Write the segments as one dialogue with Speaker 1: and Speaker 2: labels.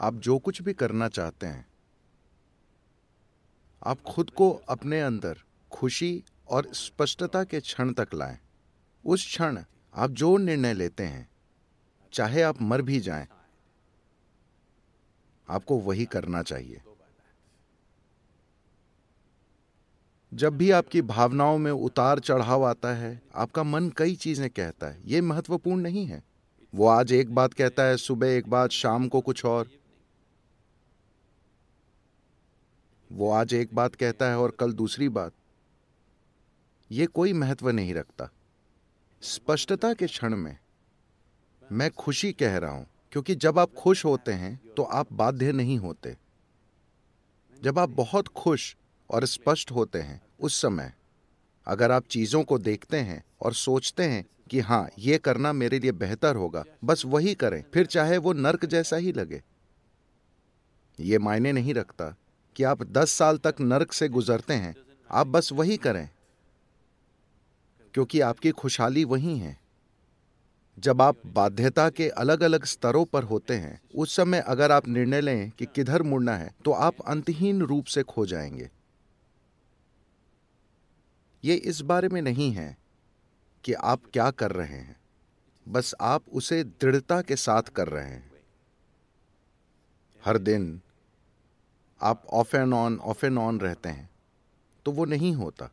Speaker 1: आप जो कुछ भी करना चाहते हैं। आप खुद को अपने अंदर खुशी और स्पष्टता के क्षण तक लाएँ। उस क्षण आप जो निर्णय लेते हैं, चाहे आप मर भी जाएँ, आपको वही करना चाहिए। जब भी आपकी भावनाओं में उतार चढ़ाव आता है, आपका मन कई चीज़ें कहता है। यह महत्वपूर्ण नहीं है। वो आज एक बात कहता है, सुबह एक बात, शाम को कुछ और। वो आज एक बात कहता है और कल दूसरी बात। यह कोई महत्व नहीं रखता। स्पष्टता के क्षण में मैं खुशी कह रहा हूँ, क्योंकि जब आप खुश होते हैं तो आप बाध्य नहीं होते। जब आप बहुत खुश और स्पष्ट होते हैं, उस समय अगर आप चीज़ों को देखते हैं और सोचते हैं कि हाँ ये करना मेरे लिए बेहतर होगा, बस वही करें, फिर चाहे वो नर्क जैसा ही लगे। ये मायने नहीं रखता कि आप दस साल तक नर्क से गुजरते हैं, आप बस वही करें, क्योंकि आपकी खुशहाली वही है। जब आप बाध्यता के अलग अलग स्तरों पर होते हैं, उस समय अगर आप निर्णय लें कि किधर मुड़ना है तो आप अंतहीन रूप से खो जाएँगे। ये इस बारे में नहीं है कि आप क्या कर रहे हैं, बस आप उसे दृढ़ता के साथ कर रहे हैं। हर दिन आप off and on off and on रहते हैं तो वो नहीं होता।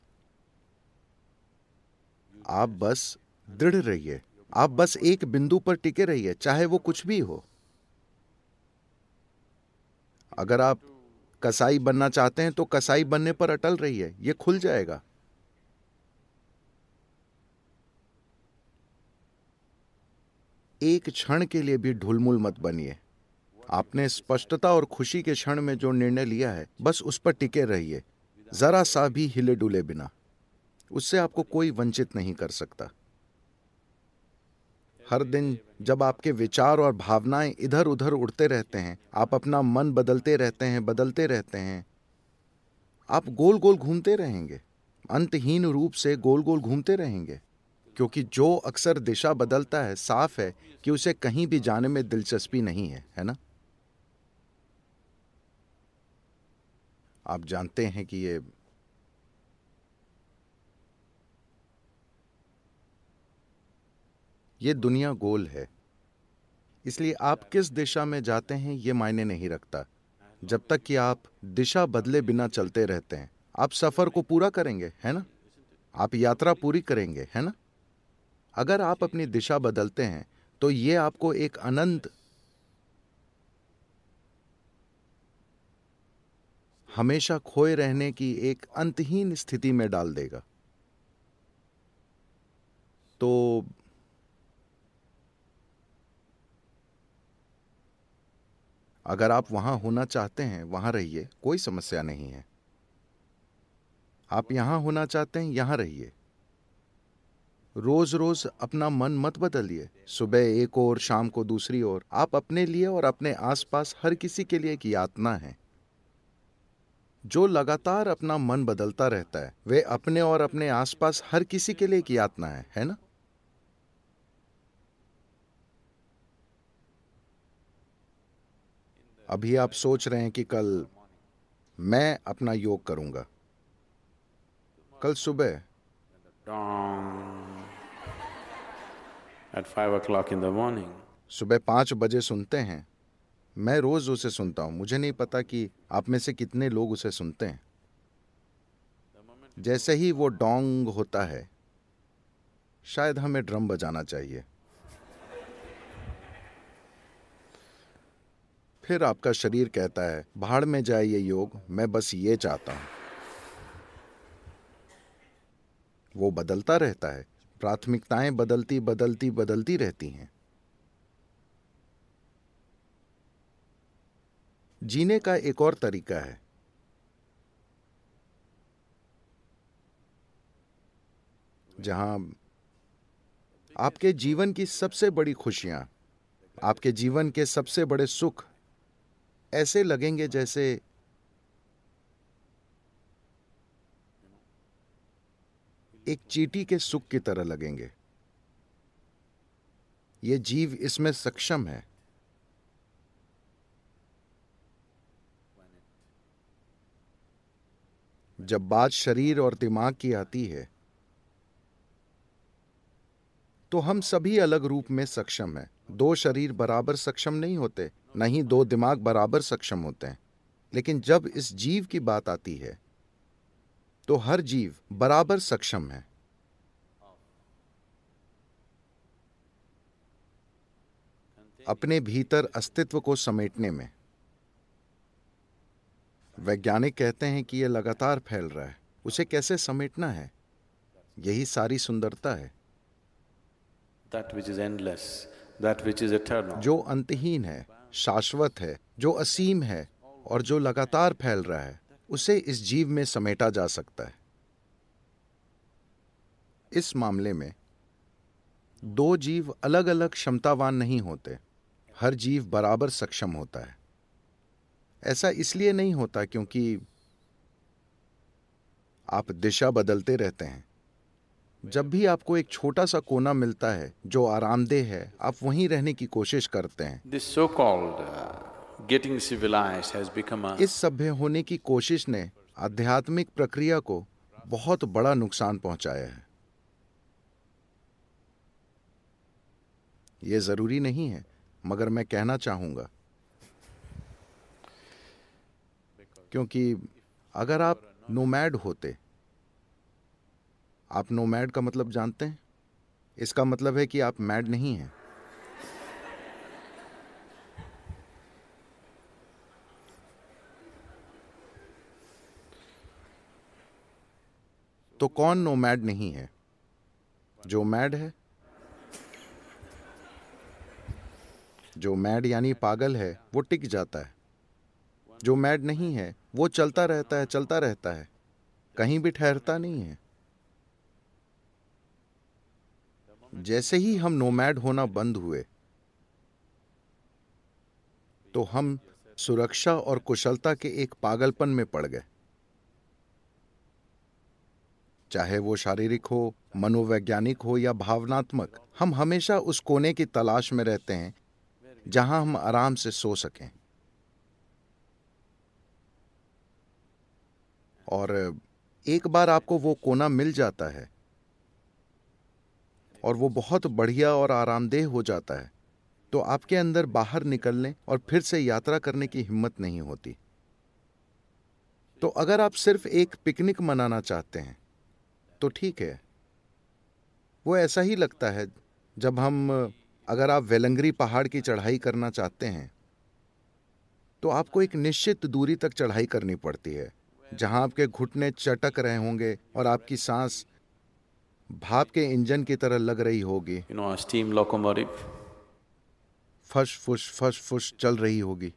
Speaker 1: आप बस दृढ़ रहिए। आप बस एक बिंदु पर टिके रहिए, चाहे वो कुछ भी हो। अगर आप कसाई बनना चाहते हैं तो कसाई बनने पर अटल रहिए, ये खुल जाएगा। एक क्षण के लिए भी ढुलमुल मत बनिए। आपने स्पष्टता और खुशी के क्षण में जो निर्णय लिया है, बस उस पर टिके रहिए। जरा सा भी हिले डुले बिना, उससे आपको कोई वंचित नहीं कर सकता। हर दिन जब आपके विचार और भावनाएँ इधर उधर उड़ते रहते हैं, आप अपना मन बदलते रहते हैं, बदलते रहते हैं। आप गोल गोल घूमते रहेंगे, अंतहीन रूप से गोल गोल घूमते रहेंगे, क्योंकि जो अक्सर दिशा बदलता है, साफ़ है कि उसे कहीं भी जाने में दिलचस्पी नहीं है है ना? आप जानते हैं कि ये ये दुनिया गोल है। इसलिए आप किस दिशा में जाते हैं, ये मायने नहीं रखता। जब तक कि आप दिशा बदले बिना चलते रहते हैं, आप सफ़र को पूरा करेंगे, है ना? आप यात्रा पूरी करेंगे, है ना? अगर आप अपनी दिशा बदलते हैं तो ये आपको एक अनंत हमेशा खोए रहने की एक अंतहीन स्थिति में डाल देगा। तो अगर आप वहाँ होना चाहते हैं, वहाँ रहिए, कोई समस्या नहीं है। आप यहाँ होना चाहते हैं, यहाँ रहिए। रोज रोज अपना मन मत बदलिए। सुबह एक और शाम को दूसरी ओर। आप अपने लिए और अपने आसपास हर किसी के लिए एक यातना है। जो लगातार अपना मन बदलता रहता है वे अपने और अपने आसपास हर किसी के लिए एक यातना है है ना? अभी आप सोच रहे हैं कि कल मैं अपना योग करूँगा। कल सुबह।
Speaker 2: At five o'clock in the morning.
Speaker 1: सुबह पाँच बजे सुनते हैं। मैं रोज उसे सुनता हूँ। मुझे नहीं पता कि आप में से कितने लोग उसे सुनते हैं। जैसे ही वो डोंग होता है, शायद हमें ड्रम बजाना चाहिए। फिर आपका शरीर कहता है, भाड़ में जाए ये योग, मैं बस ये चाहता हूँ। वो बदलता रहता है। प्राथमिकताएँ बदलती बदलती बदलती रहती हैं। जीने का एक और तरीका है। जहाँ आपके जीवन की सबसे बड़ी खुशियाँ, आपके जीवन के सबसे बड़े सुख ऐसे लगेंगे जैसे एक चीटी के सुख की तरह लगेंगे। ये जीव इसमें सक्षम है। जब बात शरीर और दिमाग की आती है तो हम सभी अलग रूप में सक्षम हैं। दो शरीर बराबर सक्षम नहीं होते नहीं दो दिमाग बराबर सक्षम होते हैं। लेकिन जब इस जीव की बात आती है तो हर जीव बराबर सक्षम है। अपने भीतर अस्तित्व को समेटने में वैज्ञानिक कहते हैं कि यह लगातार फैल रहा है। उसे कैसे समेटना है? यही सारी सुंदरता है।
Speaker 2: That which is endless, that which is eternal.
Speaker 1: जो अंतहीन है शाश्वत है जो असीम है और जो लगातार फैल रहा है उसे इस जीव में समेटा जा सकता है। इस मामले में दो जीव अलग अलग क्षमतावान नहीं होते। हर जीव बराबर सक्षम होता है। ऐसा इसलिए नहीं होता क्योंकि आप दिशा बदलते रहते हैं। जब भी आपको एक छोटा सा कोना मिलता है जो आरामदेह है आप वहीं रहने की कोशिश करते हैं।
Speaker 2: Uh,
Speaker 1: इस सभ्य होने की कोशिश ने आध्यात्मिक प्रक्रिया को बहुत बड़ा नुकसान पहुँचाया है। ये ज़रूरी नहीं है मगर मैं कहना चाहूँगा क्योंकि अगर आप नोमैड होते, आप नोमैड का मतलब जानते हैं? इसका मतलब है कि आप मैड नहीं हैं। तो कौन नोमैड नहीं है? जो मैड है? जो मैड यानी पागल है, वो टिक जाता है। जो मैड नहीं है, वो चलता रहता है, चलता रहता है। कहीं भी ठहरता नहीं है। जैसे ही हम नोमैड होना बंद हुए तो हम सुरक्षा और कुशलता के एक पागलपन में पड़ गए। चाहे वो शारीरिक हो, मनोवैज्ञानिक हो या भावनात्मक, हम हमेशा उस कोने की तलाश में रहते हैं, जहाँ हम आराम से सो सकें। और एक बार आपको वो कोना मिल जाता है और वो बहुत बढ़िया और आरामदेह हो जाता है तो आपके अंदर बाहर निकलने और फिर से यात्रा करने की हिम्मत नहीं होती। तो अगर आप सिर्फ़ एक पिकनिक मनाना चाहते हैं तो ठीक है। वो ऐसा ही लगता है जब हम, अगर आप वेलंगरी पहाड़ की चढ़ाई करना चाहते हैं तो आपको एक निश्चित दूरी तक चढ़ाई करनी पड़ती है। जहाँ आपके घुटने चटक रहे होंगे और आपकी सांस भाप के इंजन की तरह लग रही होगी
Speaker 2: you know steam locomotive.
Speaker 1: फश फुश फश फुश चल रही होगी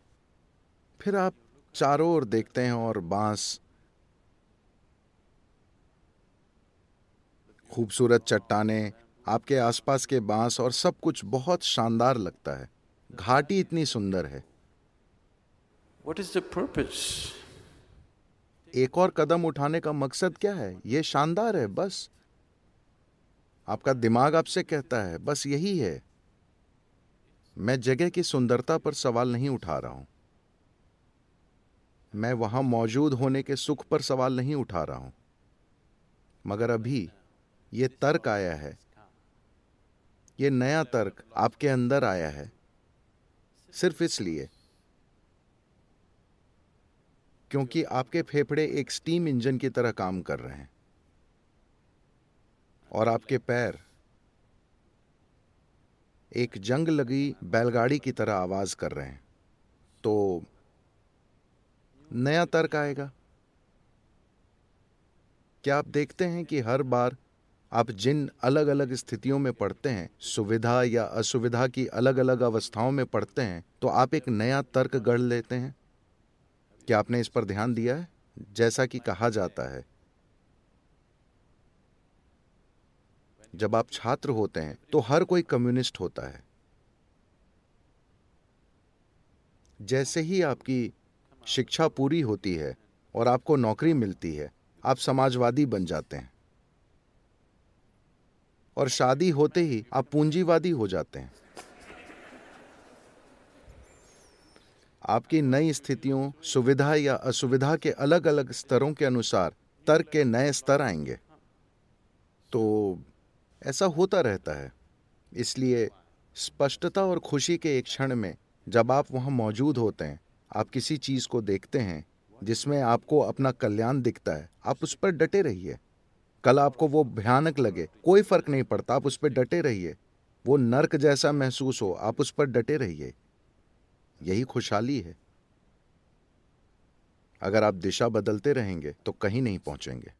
Speaker 1: फिर आप चारों ओर देखते हैं और बाँस खूबसूरत चट्टाने आपके आसपास के बाँस और सब कुछ बहुत शानदार लगता है घाटी इतनी सुंदर है
Speaker 2: What is the purpose?
Speaker 1: एक और कदम उठाने का मकसद क्या है? ये शानदार है, बस। आपका दिमाग आपसे कहता है, बस यही है। मैं जगह की सुंदरता पर सवाल नहीं उठा रहा हूँ। मैं वहाँ मौजूद होने के सुख पर सवाल नहीं उठा रहा हूँ। मगर अभी ये तर्क आया है। ये नया तर्क आपके अंदर आया है। सिर्फ़ इसलिए क्योंकि आपके फेफड़े एक स्टीम इंजन की तरह काम कर रहे हैं। और आपके पैर एक जंग लगी बैलगाड़ी की तरह आवाज़ कर रहे हैं। तो नया तर्क आएगा। क्या आप देखते हैं कि हर बार आप जिन अलग अलग स्थितियों में पढ़ते हैं, सुविधा या असुविधा की अलग अलग अवस्थाओं में पढ़ते हैं तो आप एक नया तर्क गढ़ लेते हैं? क्या आपने इस पर ध्यान दिया है? जैसा कि कहा जाता है। जब आप छात्र होते हैं तो हर कोई कम्युनिस्ट होता है। जैसे ही आपकी शिक्षा पूरी होती है और आपको नौकरी मिलती है, आप समाजवादी बन जाते हैं। और शादी होते ही आप पूंजीवादी हो जाते हैं। आपकी नई स्थितियों, सुविधा या असुविधा के अलग अलग स्तरों के अनुसार तर्क के नए स्तर आएँगे। तो ऐसा होता रहता है। इसलिए स्पष्टता और खुशी के एक क्षण में जब आप वहाँ मौजूद होते हैं, आप किसी चीज़ को देखते हैं, जिसमें आपको अपना कल्याण दिखता है, आप उस पर डटे रहिए। कल आपको वो भयानक लगे, कोई फ़र्क नहीं पड़ता, आप उस पर डटे रहिए। वो नर्क जैसा महसूस हो, आप उस पर डटे रहिए। यही खुशहाली है। अगर आप दिशा बदलते रहेंगे तो कहीं नहीं पहुँचेंगे।